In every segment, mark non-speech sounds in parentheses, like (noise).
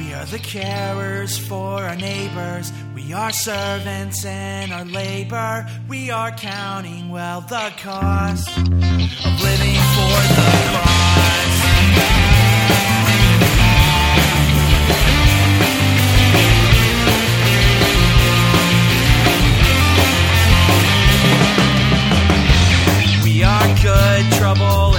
We are the carers for our neighbors. We are servants in our labor. We are counting well the cost of living for the cross. We are good trouble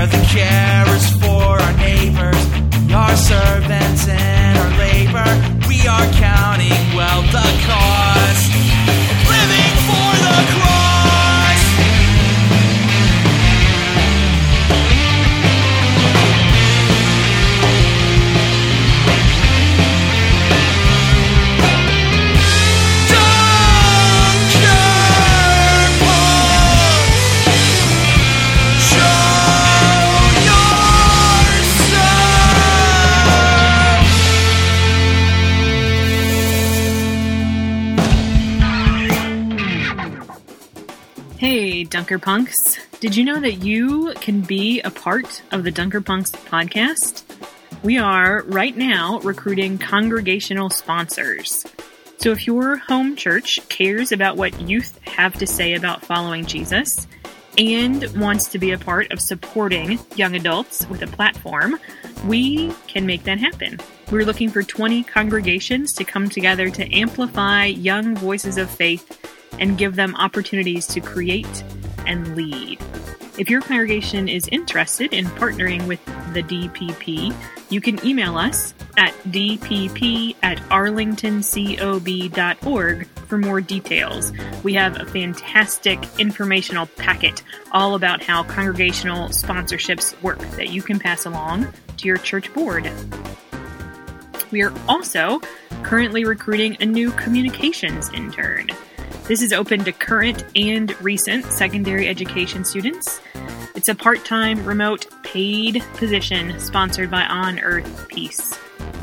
are the carers for our neighbors. our servants and our labor. We are counting well the cost Dunker Punks. Did you know that you can be a part of the Dunker Punks podcast? We are right now recruiting congregational sponsors. So if your home church cares about what youth have to say about following Jesus and wants to be a part of supporting young adults with a platform, we can make that happen. We're looking for 20 congregations to come together to amplify young voices of faith and give them opportunities to create and lead. If your congregation is interested in partnering with the DPP, you can email us at dpp at arlingtoncob.org for more details. We have a fantastic informational packet all about how congregational sponsorships work that you can pass along to your church board. We are also currently recruiting a new communications intern. This is open to current and recent secondary education students. It's a part time, remote, paid position sponsored by On Earth Peace.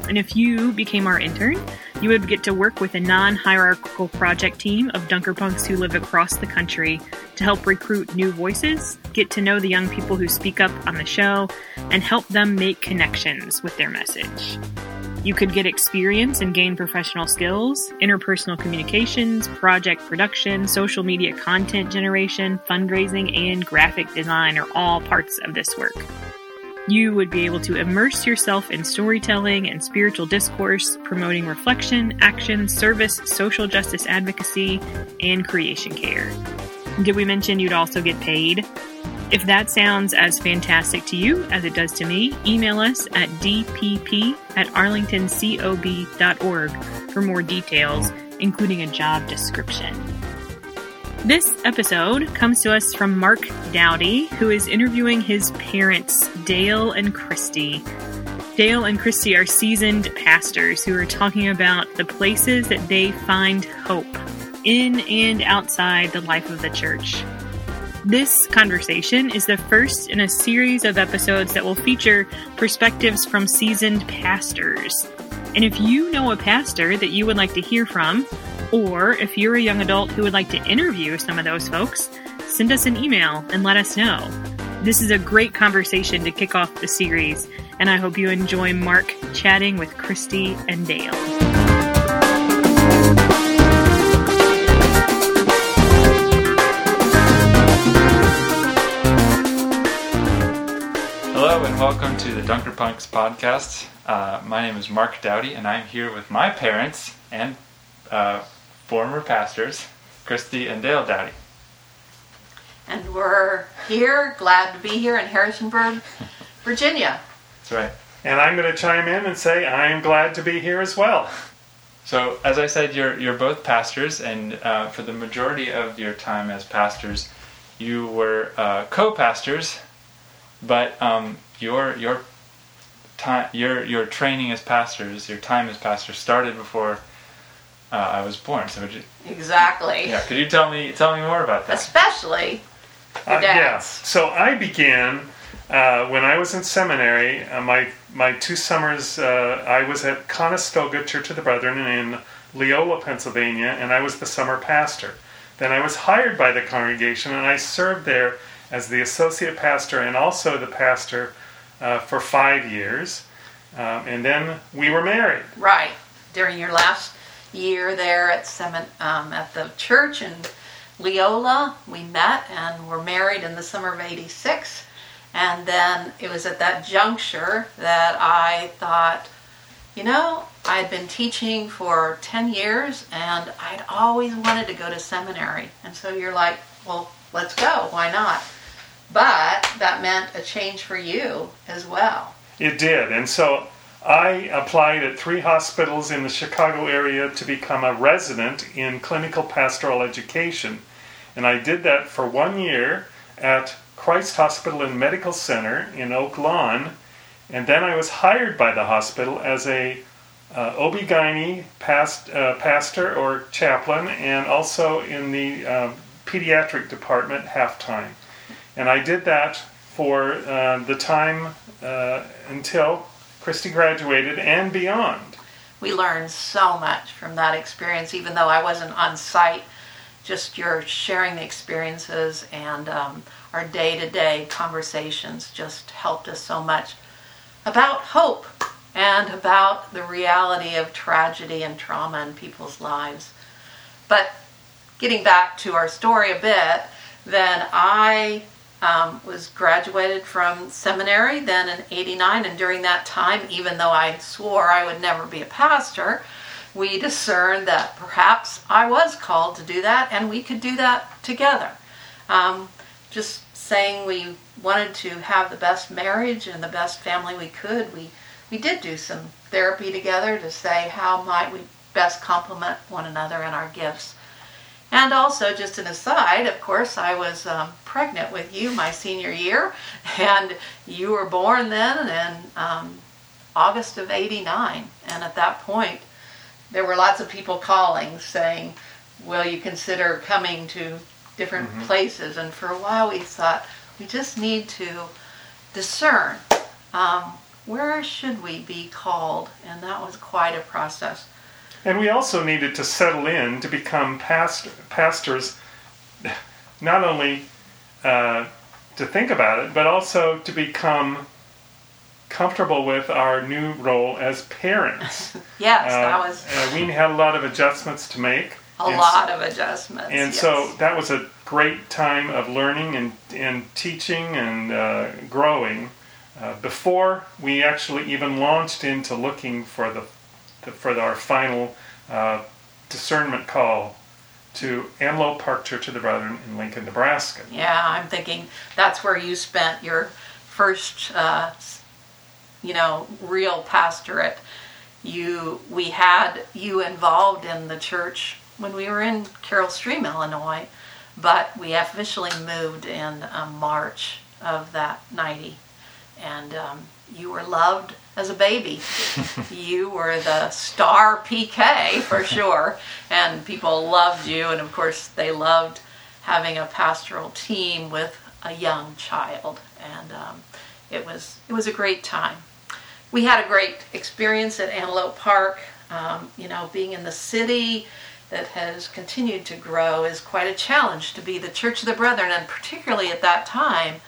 And if you became our intern, you would get to work with a non hierarchical project team of Dunkerpunks who live across the country to help recruit new voices, get to know the young people who speak up on the show, and help them make connections with their message. You could get experience and gain professional skills, interpersonal communications, project production, social media content generation, fundraising, and graphic design are all parts of this work. You would be able to immerse yourself in storytelling and spiritual discourse, promoting reflection, action, service, social justice advocacy, and creation care. Did we mention you'd also get paid? If that sounds as fantastic to you as it does to me, email us at dpp at arlingtoncob.org for more details, including a job description. This episode comes to us from Mark Dowdy, who is interviewing his parents, Dale and Christy. Dale and Christy are seasoned pastors who are talking about the places that they find hope in and outside the life of the church. This conversation is the first in a series of episodes that will feature perspectives from seasoned pastors. And if you know a pastor that you would like to hear from, or if you're a young adult who would like to interview some of those folks, send us an email and let us know. This is a great conversation to kick off the series, and I hope you enjoy Mark chatting with Christy and Dale. Dunker Punks podcast. Uh, my name is Mark Dowdy, and I'm here with my parents and uh, former pastors, Christy and Dale Dowdy. And we're here, glad to be here in Harrisonburg, Virginia. That's right. And I'm going to chime in and say I am glad to be here as well. So, as I said, you're you're both pastors, and uh, for the majority of your time as pastors, you were uh, co-pastors, but um, your your time your your training as pastors, your time as pastors started before uh, I was born. So, would you, Exactly. yeah, could you tell me tell me more about that? Especially the Uh, yeah. So I began uh, when I was in seminary. Uh, my my two summers, uh, I was at Conestoga Church of the Brethren in Leola, Pennsylvania, and I was the summer pastor. Then I was hired by the congregation and I served there as the associate pastor and also the pastor uh, for five years. Um, and then we were married. Right. During your last year there at Semin- um, at the church in Leola, we met and were married in the summer of 86. And then it was at that juncture that I thought, you know, I had been teaching for 10 years and I'd always wanted to go to seminary. And so you're like, well, let's go. Why not? But that meant a change for you as well. It did. And so I applied at three hospitals in the Chicago area to become a resident in clinical pastoral education. And I did that for one year at Christ Hospital and Medical Center in Oak Lawn. And then I was hired by the hospital as a uh, OB-GYN past, uh, pastor or chaplain and also in the uh, pediatric department half-time. And I did that for uh, the time uh, until Christy graduated and beyond. We learned so much from that experience, even though I wasn't on site. Just your sharing the experiences and um, our day to day conversations just helped us so much about hope and about the reality of tragedy and trauma in people's lives. But getting back to our story a bit, then I um, was graduated from seminary then in 89 and during that time even though i swore i would never be a pastor we discerned that perhaps i was called to do that and we could do that together. Um, just saying we wanted to have the best marriage and the best family we could we we did do some therapy together to say how might we best complement one another in our gifts and also, just an aside, of course, I was um, pregnant with you my senior year, (laughs) and you were born then in um, August of 89. And at that point, there were lots of people calling saying, Will you consider coming to different mm-hmm. places? And for a while, we thought, we just need to discern um, where should we be called? And that was quite a process. And we also needed to settle in to become past, pastors, not only uh, to think about it, but also to become comfortable with our new role as parents. (laughs) yes, uh, that was. Uh, we had a lot of adjustments to make. A lot so, of adjustments. And yes. so that was a great time of learning and, and teaching and uh, growing uh, before we actually even launched into looking for the for our final uh, discernment call to Antelope Park Church of the Brethren in Lincoln, Nebraska. Yeah, I'm thinking that's where you spent your first, uh, you know, real pastorate. You, we had you involved in the church when we were in Carol Stream, Illinois, but we officially moved in um, March of that 90. And um, you were loved as a baby. (laughs) you were the star PK for (laughs) sure, and people loved you, and of course, they loved having a pastoral team with a young child, and um, it was it was a great time. We had a great experience at Antelope Park. Um, you know, being in the city that has continued to grow is quite a challenge to be the Church of the Brethren, and particularly at that time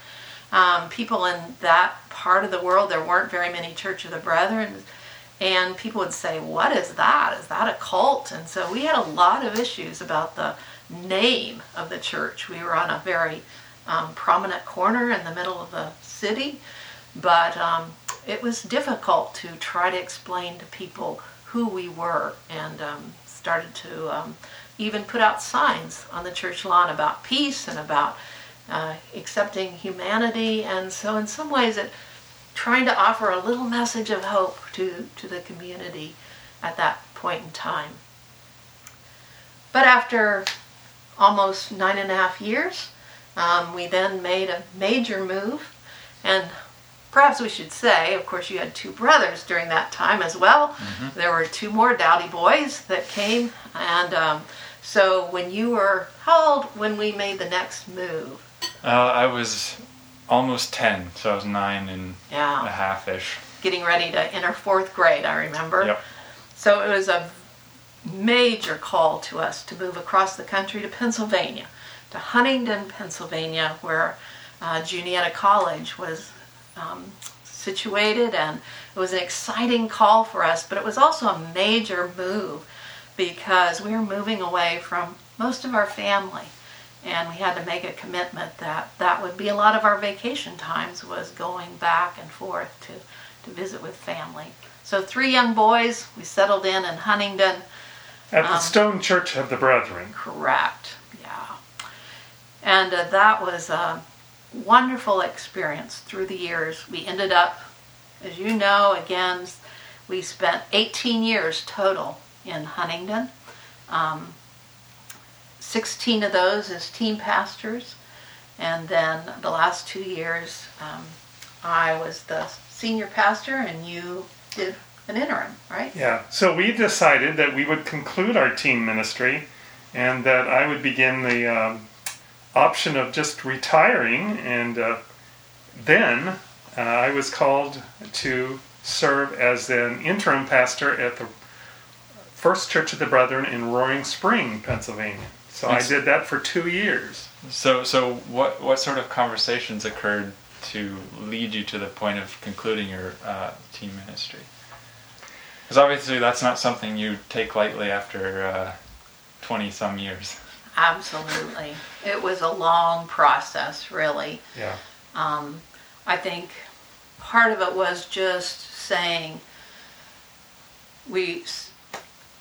um, people in that part of the world, there weren't very many Church of the Brethren. And people would say, What is that? Is that a cult? And so we had a lot of issues about the name of the church. We were on a very um, prominent corner in the middle of the city, but um, it was difficult to try to explain to people who we were and um, started to um, even put out signs on the church lawn about peace and about uh, accepting humanity, and so in some ways it trying to offer a little message of hope to, to the community at that point in time. But after almost nine and a half years, um, we then made a major move, and perhaps we should say, of course, you had two brothers during that time as well. Mm-hmm. There were two more dowdy boys that came, and um, so when you were how old when we made the next move? Uh, I was almost 10, so I was nine and yeah. a half ish. Getting ready to enter fourth grade, I remember. Yep. So it was a major call to us to move across the country to Pennsylvania, to Huntingdon, Pennsylvania, where uh, Juniata College was um, situated, and it was an exciting call for us, but it was also a major move because we were moving away from most of our family and we had to make a commitment that that would be a lot of our vacation times was going back and forth to, to visit with family. So three young boys we settled in in huntingdon. At the Um, Stone Church of the Brethren. correct yeah. And uh, that was a wonderful experience through the years. We ended up as you know again we spent 18 years total in huntingdon. Um, 16 of those as team pastors and then the last two years um, i was the senior pastor and you did an interim right Yeah. So we decided that we would conclude our team ministry and that I would begin the um, option of just retiring. And uh, then uh, I was called to serve as an interim pastor at the First Church of the Brethren in Roaring Spring, Pennsylvania. So I did that for two years. So, so what what sort of conversations occurred to lead you to the point of concluding your uh, team ministry? Because obviously that's not something you take lightly after twenty some years. absolutely it was a long process really Yeah. Um, I think part of it was just saying we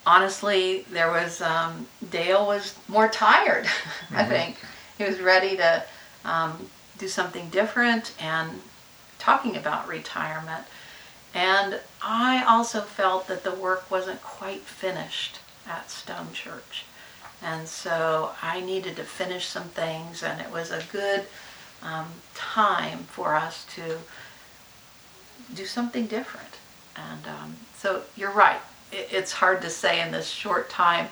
honestly there was um, Dale was more tired. (laughs) I think he was ready to um, do something different and talking about retirement. And I also felt that the work wasn't quite finished at Stone Church. And so I needed to finish some things, and it was a good um, time for us to do something different. And um, so you're right. It, it's hard to say in this short time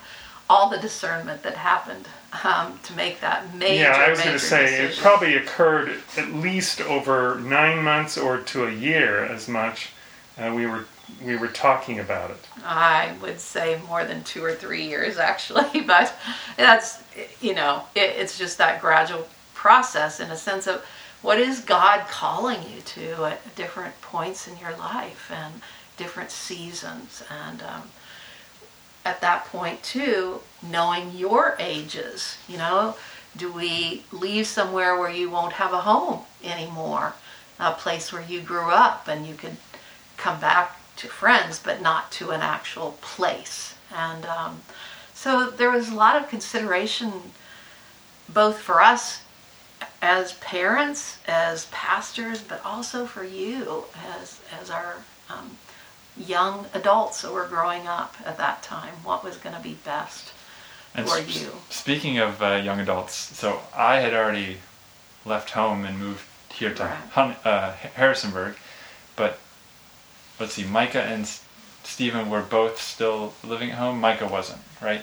all the discernment that happened um, to make that major. yeah, I was going to say it probably occurred at least over nine months or to a year as much. Uh, we were we were talking about it. I would say more than two or three years (laughs) actually, but that's you know it, it's just that gradual process in a sense of what is God calling you to at different points in your life and different seasons. And um, at that point too knowing your ages you know do we leave somewhere where you won't have a home anymore? A place where you grew up and you could come back to friends but not to an actual place. And um, so there was a lot of consideration both for us as parents as pastors but also for you as as our um, young adults that were growing up at that time what was going to be best And for you Speaking of uh, young adults, so I had already left home and moved here to Right. Hun- uh, Harrisonburg, but let's see, Micah and S- Stephen were both still living at home. Micah wasn't, right?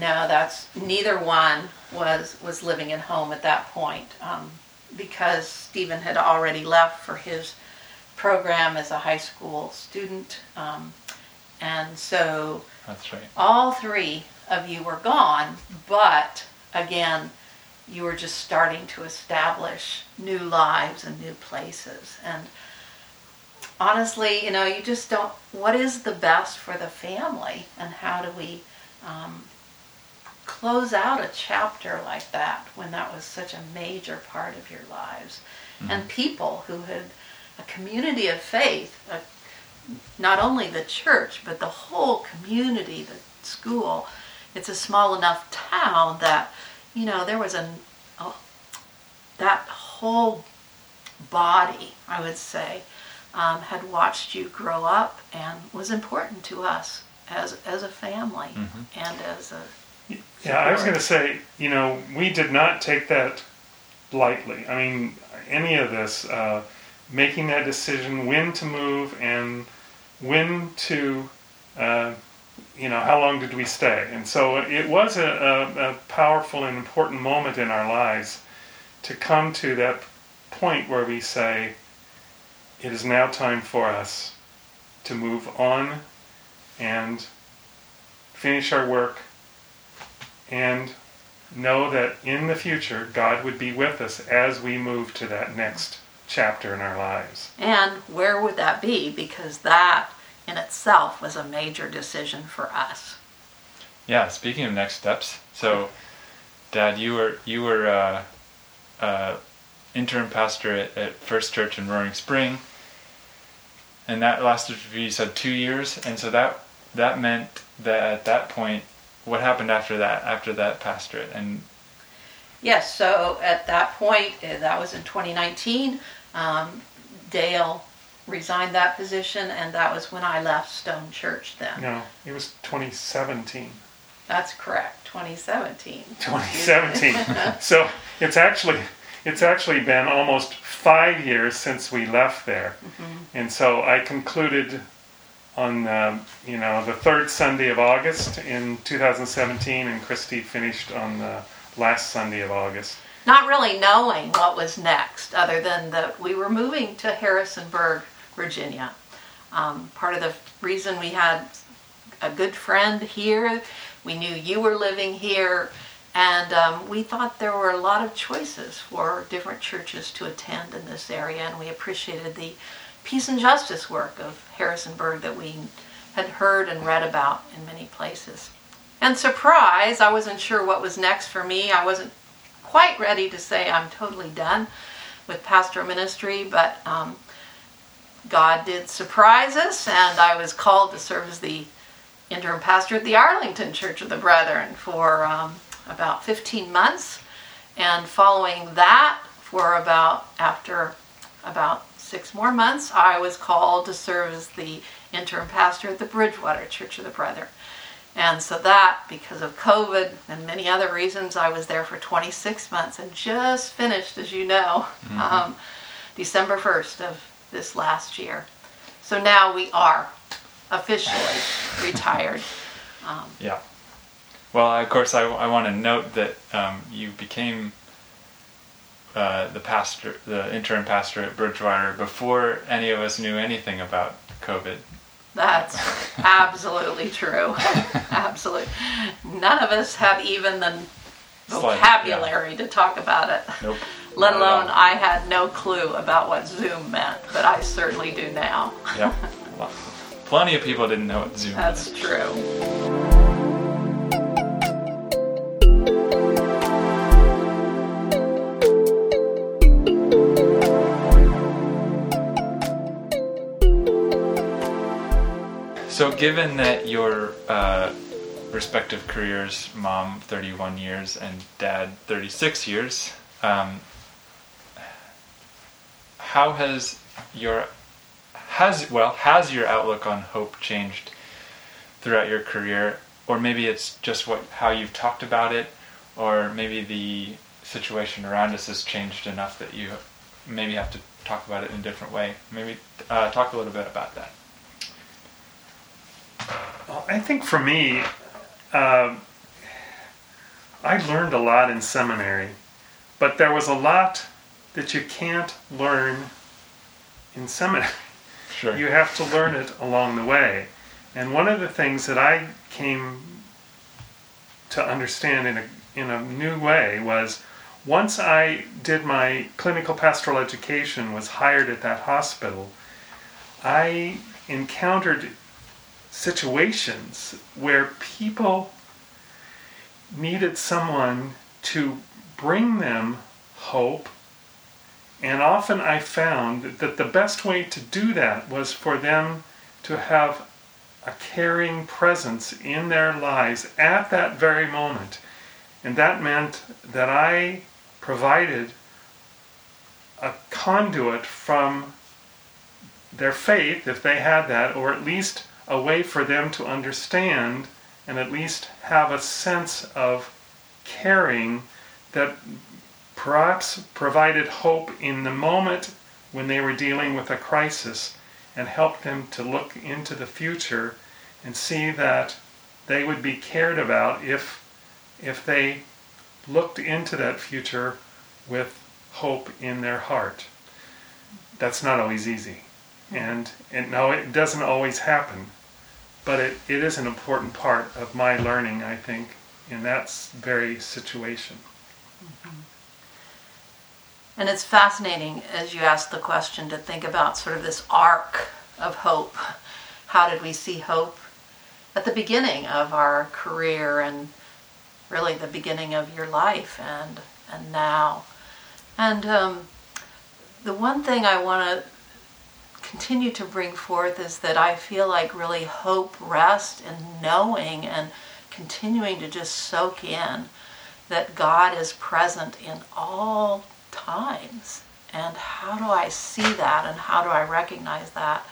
No, that's neither one was was living at home at that point um, because Stephen had already left for his program as a high school student, um, and so That's right. all three of you were gone. But again, you were just starting to establish new lives and new places, and honestly, you know, you just don't. What is the best for the family, and how do we? Um, close out a chapter like that when that was such a major part of your lives and people who had a community of faith a, not only the church but the whole community the school. It's a small enough town that you know there was a, a that whole body i would say um, had watched you grow up and was important to us as as a family and as a Yeah, I was going to say, you know, we did not take that lightly. I mean, any of this, uh, making that decision when to move and when to, uh, you know, how long did we stay? And so it was a, a, a powerful and important moment in our lives to come to that point where we say, it is now time for us to move on and finish our work, and know that in the future God would be with us as we move to that next chapter in our lives. And where would that be? Because that in itself was a major decision for us. Yeah, speaking of next steps, so Dad, you were you were uh, uh, interim pastor at, at First Church in Roaring Spring, and that lasted for you said two years, and so that that meant that at that point, what happened after that? After that pastorate, and Yes, so at that point, uh, that was in 2019, um, Dale resigned that position, and that was when I left Stone Church then. No, it was 2017. That's correct, 2017. (laughs) 2017. so it's actually it's actually been almost five years since we left there, and so I concluded on uh, you know the third Sunday of August in 2017, and Christy finished on the last Sunday of August. Not really knowing what was next, other than that we were moving to Harrisonburg, Virginia. Um, part of the reason we had a good friend here, we knew you were living here, and um, we thought there were a lot of choices for different churches to attend in this area, and we appreciated the peace and justice work of Harrisonburg that we had heard and read about in many places. And surprise, I wasn't sure what was next for me. I wasn't quite ready to say I'm totally done with pastoral ministry, but um, God did surprise us, and I was called to serve as the interim pastor at the Arlington Church of the Brethren for um, about 15 months. And following that, for about after about six more months, I was called to serve as the interim pastor at the Bridgewater Church of the Brethren. And so that, because of COVID and many other reasons, I was there for 26 months and just finished, as you know, um, December 1st of this last year. So now we are officially retired. (laughs) Um, yeah. Well, of course, I, I want to note that um, you became uh, the pastor, the interim pastor at Bridgewater before any of us knew anything about COVID. That's absolutely true. (laughs) Absolutely. None of us have even the vocabulary to talk about it. Nope. Let alone I had no clue about what Zoom meant, but I certainly do now. Yeah. Well, Plenty of people didn't know what Zoom That's was. true. So, given that your uh, respective careers, mom 31 years and dad 36 years, um, how has your has well has your outlook on hope changed throughout your career, or maybe it's just what how you've talked about it, or maybe the situation around us has changed enough that you maybe have to talk about it in a different way. Maybe uh, talk a little bit about that. Well, I think for me, um, I learned a lot in seminary, but there was a lot that you can't learn in seminary. Sure. You have to learn it along the way. And one of the things that I came to understand in a, in a new way was once I did my clinical pastoral education, was hired at that hospital, I encountered situations where people needed someone to bring them hope. And often I found that the best way to do that was for them to have a caring presence in their lives at that very moment. And that meant that I provided a conduit from their faith, if they had that, or at least a way for them to understand and at least have a sense of caring that perhaps provided hope in the moment when they were dealing with a crisis and helped them to look into the future and see that they would be cared about if if they looked into that future with hope in their heart. That's not always easy. And and no, it doesn't always happen. but it, it is an important part of my learning, I think, in that very situation. Mm-hmm. And it's fascinating as you ask the question to think about sort of this arc of hope. How did we see hope at the beginning of our career and really the beginning of your life and and now? And um, the one thing I want to continue to bring forth is that I feel like really hope rests in knowing and continuing to just soak in that God is present in all times. And how do I see that and how do I recognize that?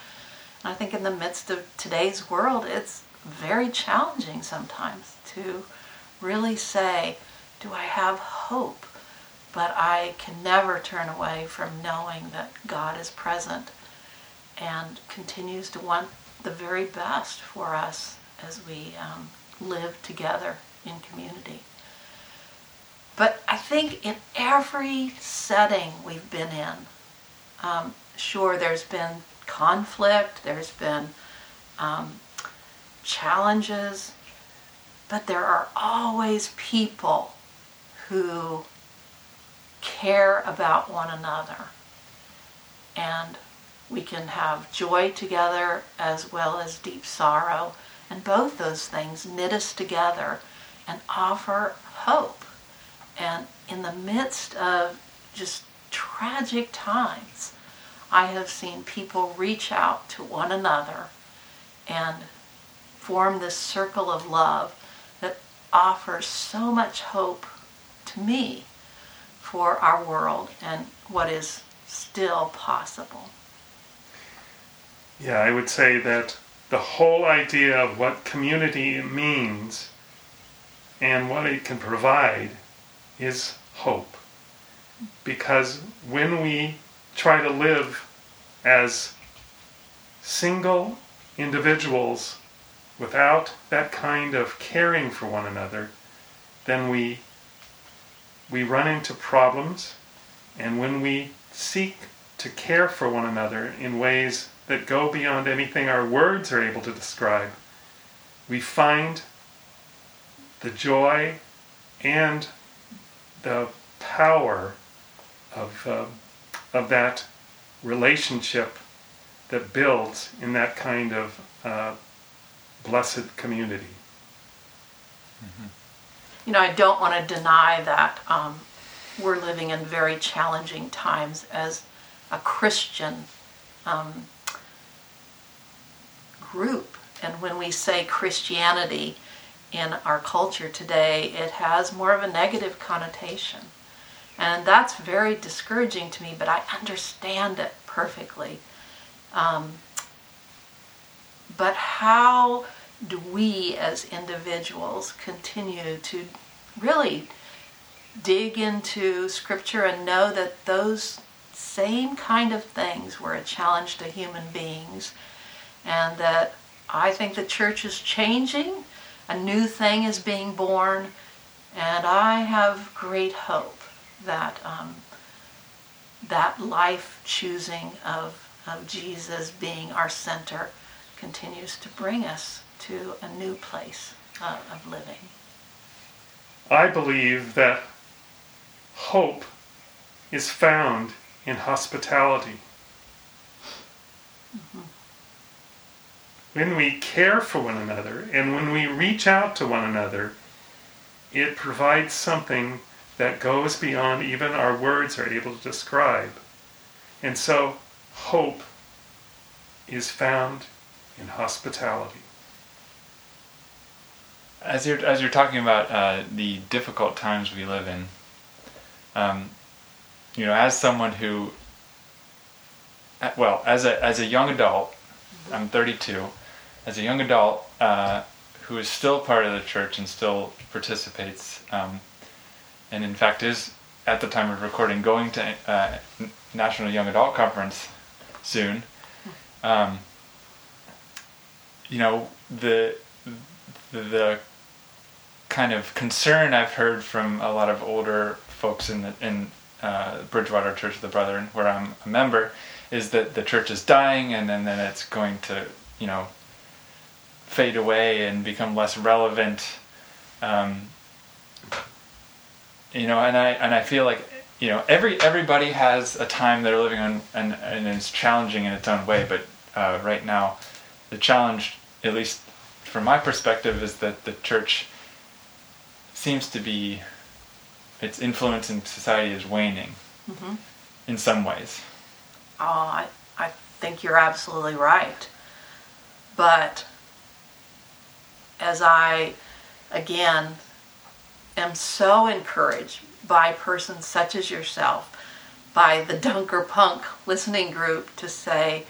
And I think in the midst of today's world, it's very challenging sometimes to really say, do I have hope? But I can never turn away from knowing that God is present and continues to want the very best for us as we um, live together in community. But I think in every setting we've been in, um, sure, there's been conflict, there's been um, challenges, but there are always people who care about one another. And we can have joy together as well as deep sorrow. And both those things knit us together and offer hope. And in the midst of just tragic times, I have seen people reach out to one another and form this circle of love that offers so much hope to me for our world and what is still possible. Yeah, I would say that the whole idea of what community means and what it can provide is hope. Because when we try to live as single individuals without that kind of caring for one another, then we we run into problems, and when we seek to care for one another in ways that go beyond anything our words are able to describe, we find the joy and the power of, uh, of that relationship that builds in that kind of uh, blessed community. Mm-hmm you know, I don't want to deny that um, we're living in very challenging times as a Christian um, group. And when we say Christianity in our culture today, it has more of a negative connotation. And that's very discouraging to me, but I understand it perfectly. Um, but how do we as individuals continue to really dig into scripture and know that those same kind of things were a challenge to human beings and that I think the church is changing, a new thing is being born, and I have great hope that um, that life choosing of, of Jesus being our center continues to bring us to a new place uh, of living. I believe that hope is found in hospitality. Mm-hmm. When we care for one another and when we reach out to one another, it provides something that goes beyond even our words are able to describe. And so, hope is found in hospitality as you're as you're talking about uh, the difficult times we live in, um, you know, as someone who, well, as a as a young adult, I'm 32, as a young adult uh, who is still part of the church and still participates, um, and in fact is at the time of recording going to uh, National Young Adult Conference soon. Um, you know the the kind of concern I've heard from a lot of older folks in the in uh, Bridgewater Church of the Brethren, where I'm a member, is that the church is dying, and then, then it's going to you know fade away and become less relevant. Um, you know, and I and I feel like you know every everybody has a time they're living on, and and it's challenging in its own way. But uh, right now, the challenge, at least from my perspective, is that the church seems to be its influence in society is waning Mhm. in some ways. Oh, I, I think you're absolutely right. But as I, again, am so encouraged by persons such as yourself, by the Dunker Punk listening group, to say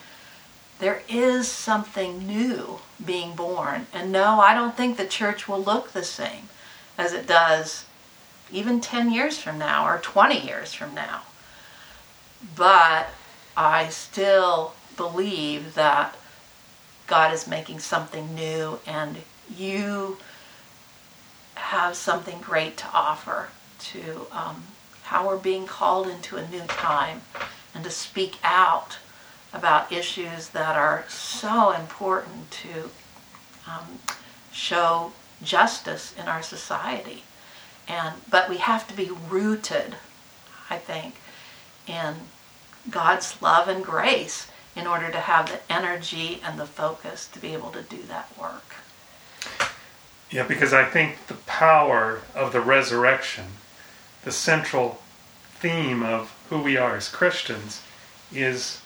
there is something new being born. And no, I don't think the church will look the same as it does even 10 years from now or 20 years from now. But I still believe that God is making something new and you have something great to offer to um, how we're being called into a new time and to speak out about issues that are so important to um, show justice in our society. And but we have to be rooted, I think, in God's love and grace in order to have the energy and the focus to be able to do that work. Yeah, because I think the power of the resurrection, the central theme of who we are as Christians, is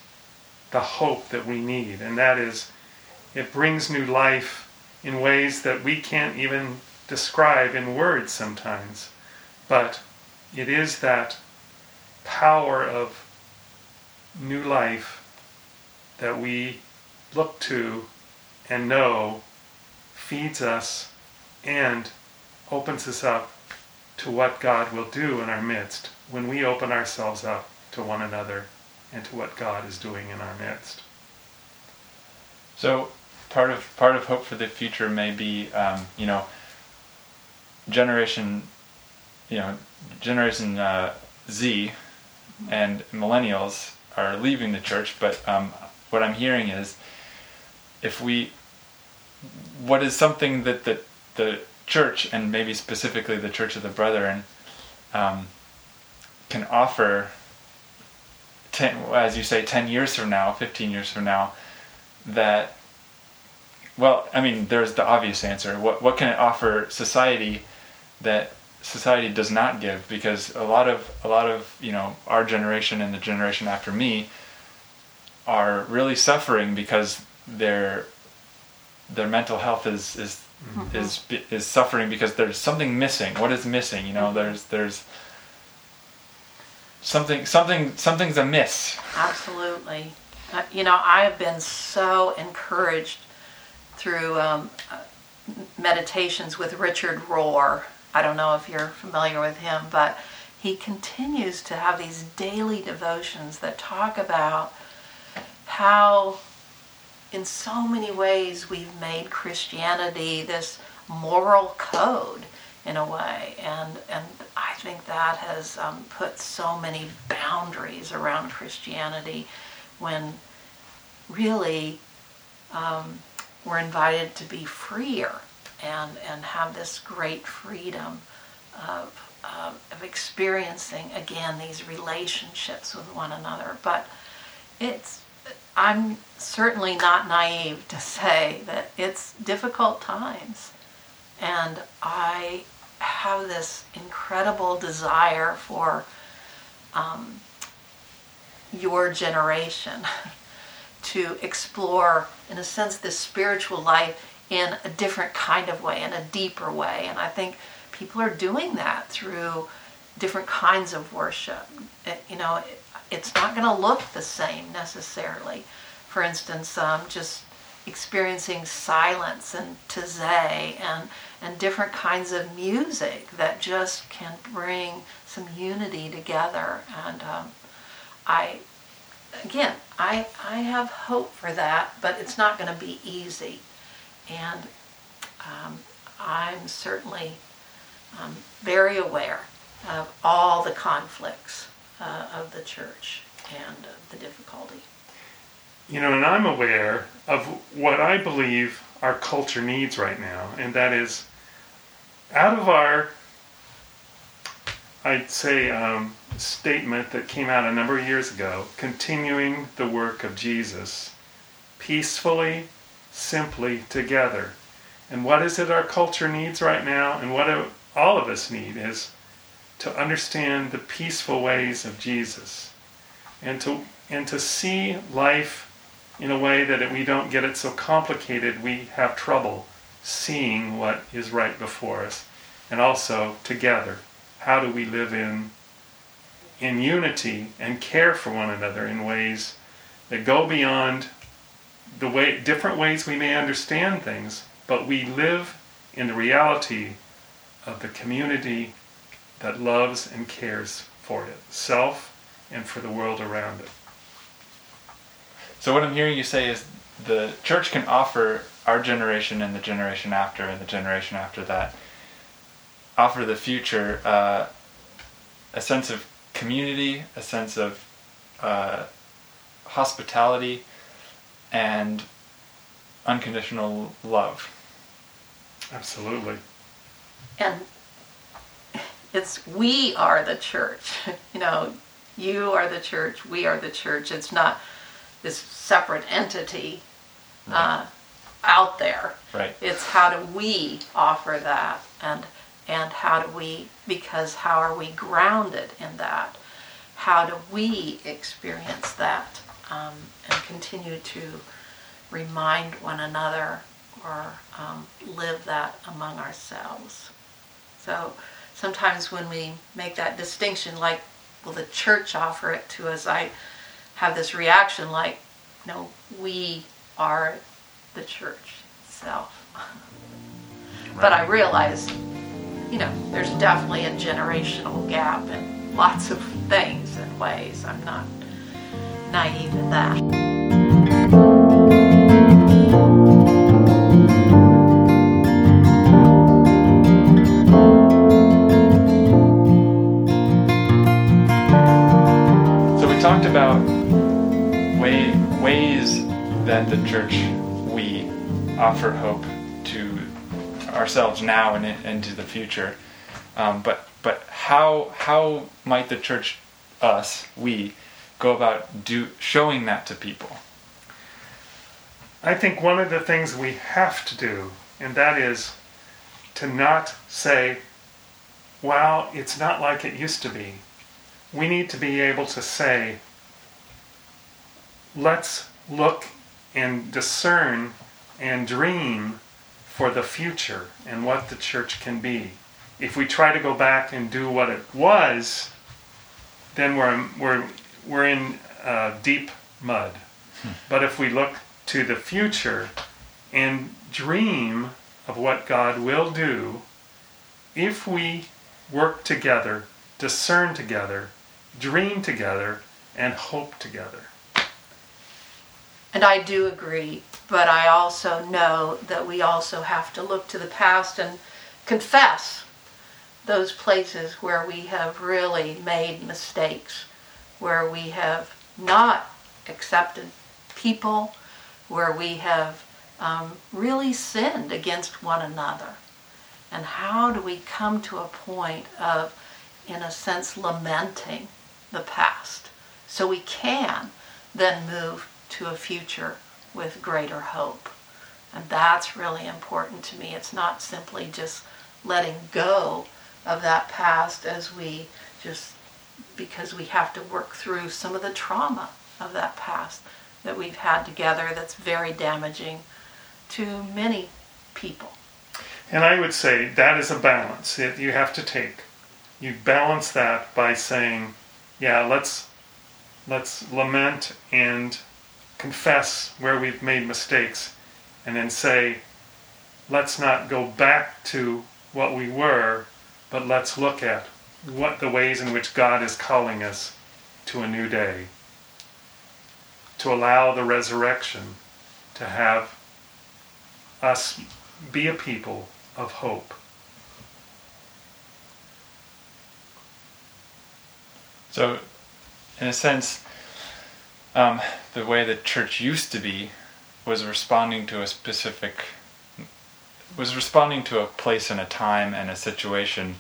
the hope that we need. And that is, it brings new life in ways that we can't even describe in words sometimes. But it is that power of new life that we look to and know feeds us and opens us up to what God will do in our midst when we open ourselves up to one another and to what God is doing in our midst. So part of part of hope for the future may be, um, you know, generation, you know, generation uh, Z and millennials are leaving the church. But um, what I'm hearing is, if we, what is something that the the church and maybe specifically the Church of the Brethren um, can offer. Ten, as you say, ten years from now, fifteen years from now, that well, I mean, there's the obvious answer. What what can it offer society that society does not give? Because a lot of a lot of you know our generation and the generation after me are really suffering because their their mental health is is Mhm. is is suffering because there's something missing. What is missing? You know, there's there's something something something's amiss. Absolutely. Uh, you know, I have been so encouraged through um, uh, meditations with Richard Rohr. I don't know if you're familiar with him, but he continues to have these daily devotions that talk about how, in so many ways, we've made Christianity this moral code in a way, and and I think that has um, put so many boundaries around Christianity when really um, we're invited to be freer and and have this great freedom of uh, of experiencing again these relationships with one another. But it's I'm certainly not naive to say that it's difficult times, and I have this incredible desire for um, your generation (laughs) to explore, in a sense, this spiritual life in a different kind of way, in a deeper way. And I think people are doing that through different kinds of worship. It- you know, it, it's not going to look the same necessarily. For instance, um, just experiencing silence and Taizé and and different kinds of music that just can bring some unity together. And um, I, again, I I have hope for that, but it's not going to be easy. And um, I'm certainly um, very aware of all the conflicts uh, of the church and uh, the difficulty. you know, and I'm aware of what I believe our culture needs right now, and that is out of our, I'd say, um, statement that came out a number of years ago, continuing the work of Jesus peacefully, simply together. And what is it our culture needs right now, and what all of us need is to understand the peaceful ways of Jesus and to and to see life in a way that we don't get it so complicated we have trouble seeing what is right before us. And also together how do we live in in unity and care for one another in ways that go beyond the way different ways we may understand things but we live in the reality of the community that loves and cares for itself and for the world around it so what I'm hearing you say is the church can offer our generation and the generation after and the generation after that offer the future uh, a sense of community, a sense of uh, hospitality, and unconditional love. Absolutely. And it's we are the church. (laughs) You know, you are the church, we are the church. It's not this separate entity uh, out there. Right. It's how do we offer that, and and how do we? Because how are we grounded in that? How do we experience that um, and continue to remind one another or um, live that among ourselves? So sometimes when we make that distinction, like, will the church offer it to us? I have this reaction like, no, we are the church itself. Right. (laughs) But I realize, you know, there's definitely a generational gap in lots of things and ways. I'm not naive in that. That the church, we offer hope to ourselves now and into the future. Um, but but how how might the church, us, we, go about do showing that to people? I think one of the things we have to do, and that is to not say, well, it's not like it used to be. We need to be able to say, let's look and discern and dream for the future and what the church can be. If we try to go back and do what it was, then we're, we're, we're in uh, deep mud. Hmm. But if we look to the future and dream of what God will do, if we work together, discern together, dream together, and hope together. And I do agree, but I also know that we also have to look to the past and confess those places where we have really made mistakes, where we have not accepted people, where we have um, really sinned against one another. And how do we come to a point of, in a sense, lamenting the past so we can then move to a future with greater hope. And that's really important to me. It's not simply just letting go of that past as we just because we have to work through some of the trauma of that past that we've had together that's very damaging to many people. And I would say that is a balance that you have to take. You balance that by saying, yeah, let's let's lament and confess where we've made mistakes and then say, let's not go back to what we were, but let's look at what the ways in which God is calling us to a new day, to allow the resurrection to have us be a people of hope. So, in a sense, um, the way the church used to be was responding to a specific was responding to a place and a time and a situation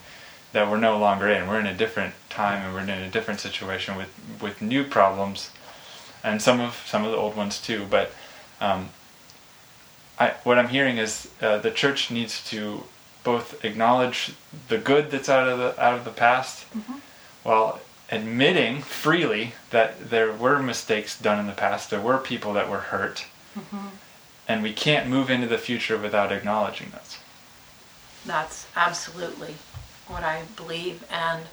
that we're no longer in. We're in a different time and we're in a different situation with with new problems, and some of some of the old ones too. But um, I, what I'm hearing is uh, the church needs to both acknowledge the good that's out of the out of the past, while admitting freely that there were mistakes done in the past. There were people that were hurt, and we can't move into the future without acknowledging those. That's absolutely what I believe. And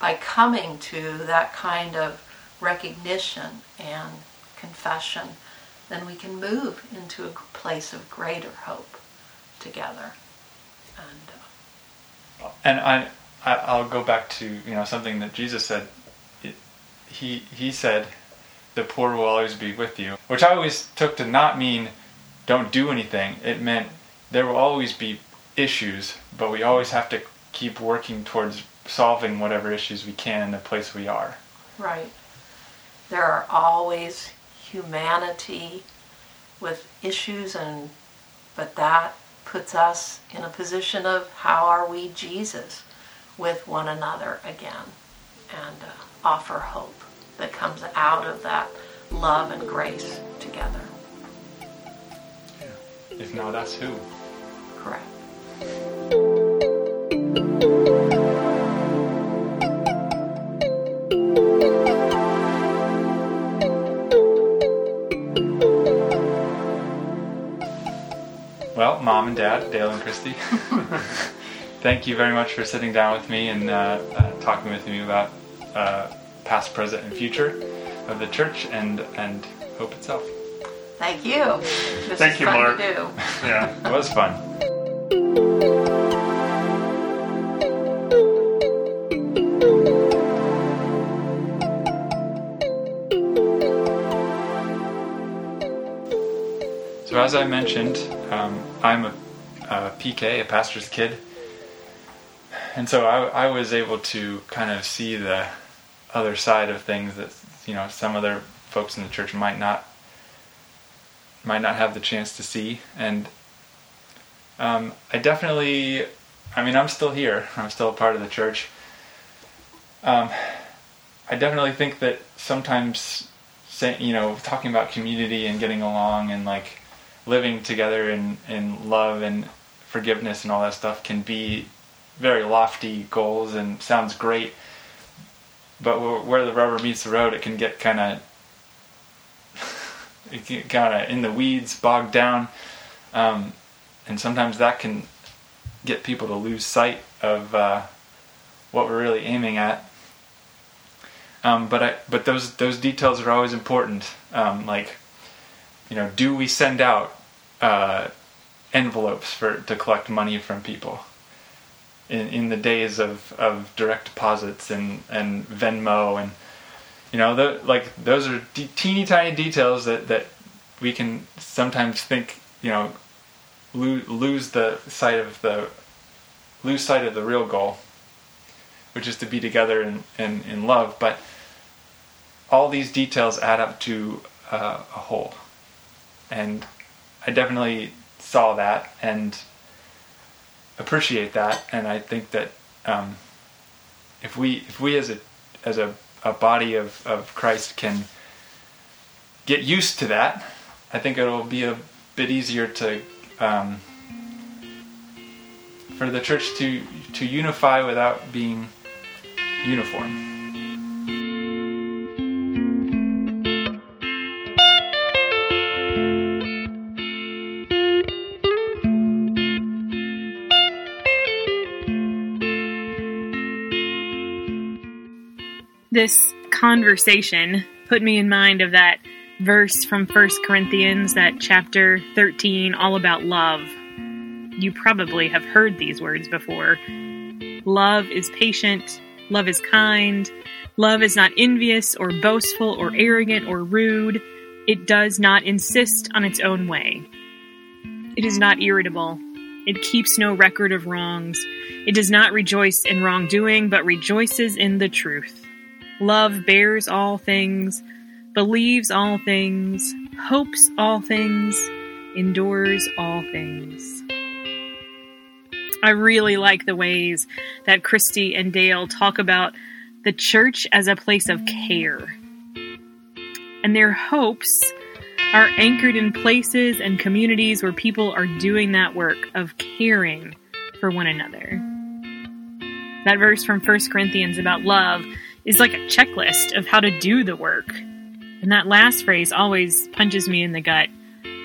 by coming to that kind of recognition and confession, then we can move into a place of greater hope together. And uh, And I, I I'll go back to you know something that Jesus said. It, he he said, "The poor will always be with you," which I always took to not mean don't do anything. It meant there will always be issues, but we always have to keep working towards solving whatever issues we can in the place we are. Right. There are always humanity with issues and but that puts us in a position of how are we Jesus with one another again and uh, offer hope that comes out of that love and grace together. If not us, who? Correct. Well, mom and dad, Dale and Christy, (laughs) thank you very much for sitting down with me and uh, uh, talking with me about uh, past, present, and future of the church and and hope itself. Thank you. This Thank you, fun Mark. to do. Yeah. (laughs) It was fun. So as I mentioned, um, I'm a, a PK, a pastor's kid, and so I, I was able to kind of see the other side of things that you know some other folks in the church might not might not have the chance to see, and um, I definitely, I mean, I'm still here. I'm still a part of the church. Um, I definitely think that sometimes, say, you know, talking about community and getting along and like living together in, in love and forgiveness and all that stuff can be very lofty goals and sounds great. But where the rubber meets the road, it can get kind of kind of in the weeds, bogged down, um, and sometimes that can get people to lose sight of uh, what we're really aiming at. Um, but I, but those those details are always important. Um, like, you know, do we send out uh, envelopes for to collect money from people? In, in the days of, of direct deposits and, and Venmo and you know the, like those are de- teeny tiny details that, that we can sometimes think you know lose, lose the sight of the lose sight of the real goal which is to be together in, in, in love but all these details add up to uh, a whole. And I definitely saw that and appreciate that and I think that um, if we if we as a as a, a body of, of Christ can get used to that, I think it'll be a bit easier to um, for the church to to unify without being uniform. This conversation put me in mind of that verse from 1 Corinthians, that chapter 13, all about love. You probably have heard these words before. Love is patient, love is kind, love is not envious or boastful or arrogant or rude. It does not insist on its own way. It is not irritable. It keeps no record of wrongs. It does not rejoice in wrongdoing, but rejoices in the truth. Love bears all things, believes all things, hopes all things, endures all things. I really like the ways that Christy and Dale talk about the church as a place of care. And their hopes are anchored in places and communities where people are doing that work of caring for one another. That verse from 1 Corinthians about love is like a checklist of how to do the work. And that last phrase always punches me in the gut.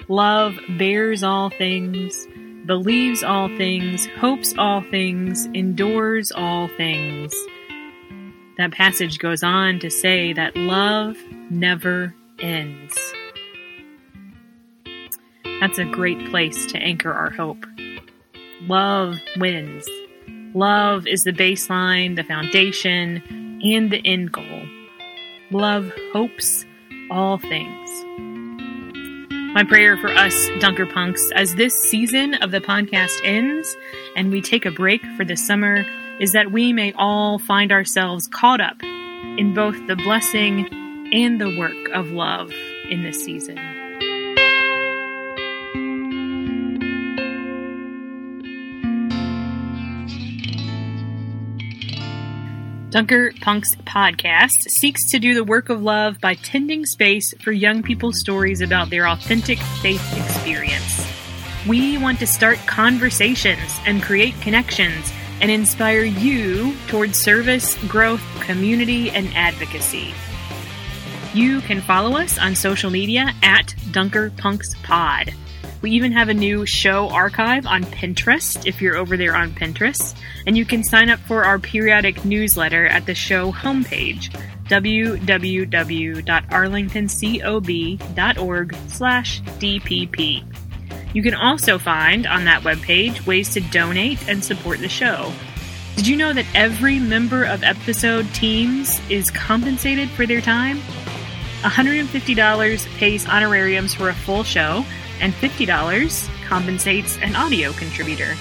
Love bears all things, believes all things, hopes all things, endures all things. That passage goes on to say that love never ends. That's a great place to anchor our hope. Love wins. Love is the baseline, the foundation, and the end goal. Love hopes all things. My prayer for us, Dunker Punks, as this season of the podcast ends and we take a break for the summer, is that we may all find ourselves caught up in both the blessing and the work of love in this season. Dunker Punk's podcast seeks to do the work of love by tending space for young people's stories about their authentic faith experience. We want to start conversations and create connections and inspire you towards service, growth, community, and advocacy. You can follow us on social media at Dunker Punks Pod. We even have a new show archive on Pinterest if you're over there on Pinterest, and you can sign up for our periodic newsletter at the show homepage www.arlingtoncob.org slash dpp. You can also find on that webpage ways to donate and support the show. Did you know that every member of episode teams is compensated for their time? $150 pays honorariums for a full show, and $50 compensates an audio contributor.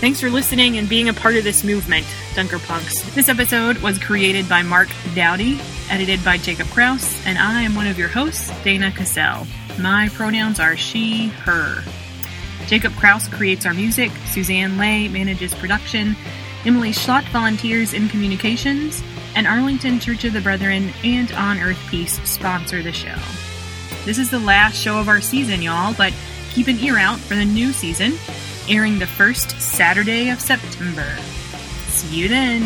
Thanks for listening and being a part of this movement, Dunker Punks. This episode was created by Mark Dowdy, edited by Jacob Crouse, and I am one of your hosts, Dana Cassell. My pronouns are she, her. Jacob Crouse creates our music, Suzanne Lay manages production, Emily Schlott volunteers in communications, and Arlington Church of the Brethren and On Earth Peace sponsor the show. This is the last show of our season, y'all, but keep an ear out for the new season, airing the first Saturday of September. See you then.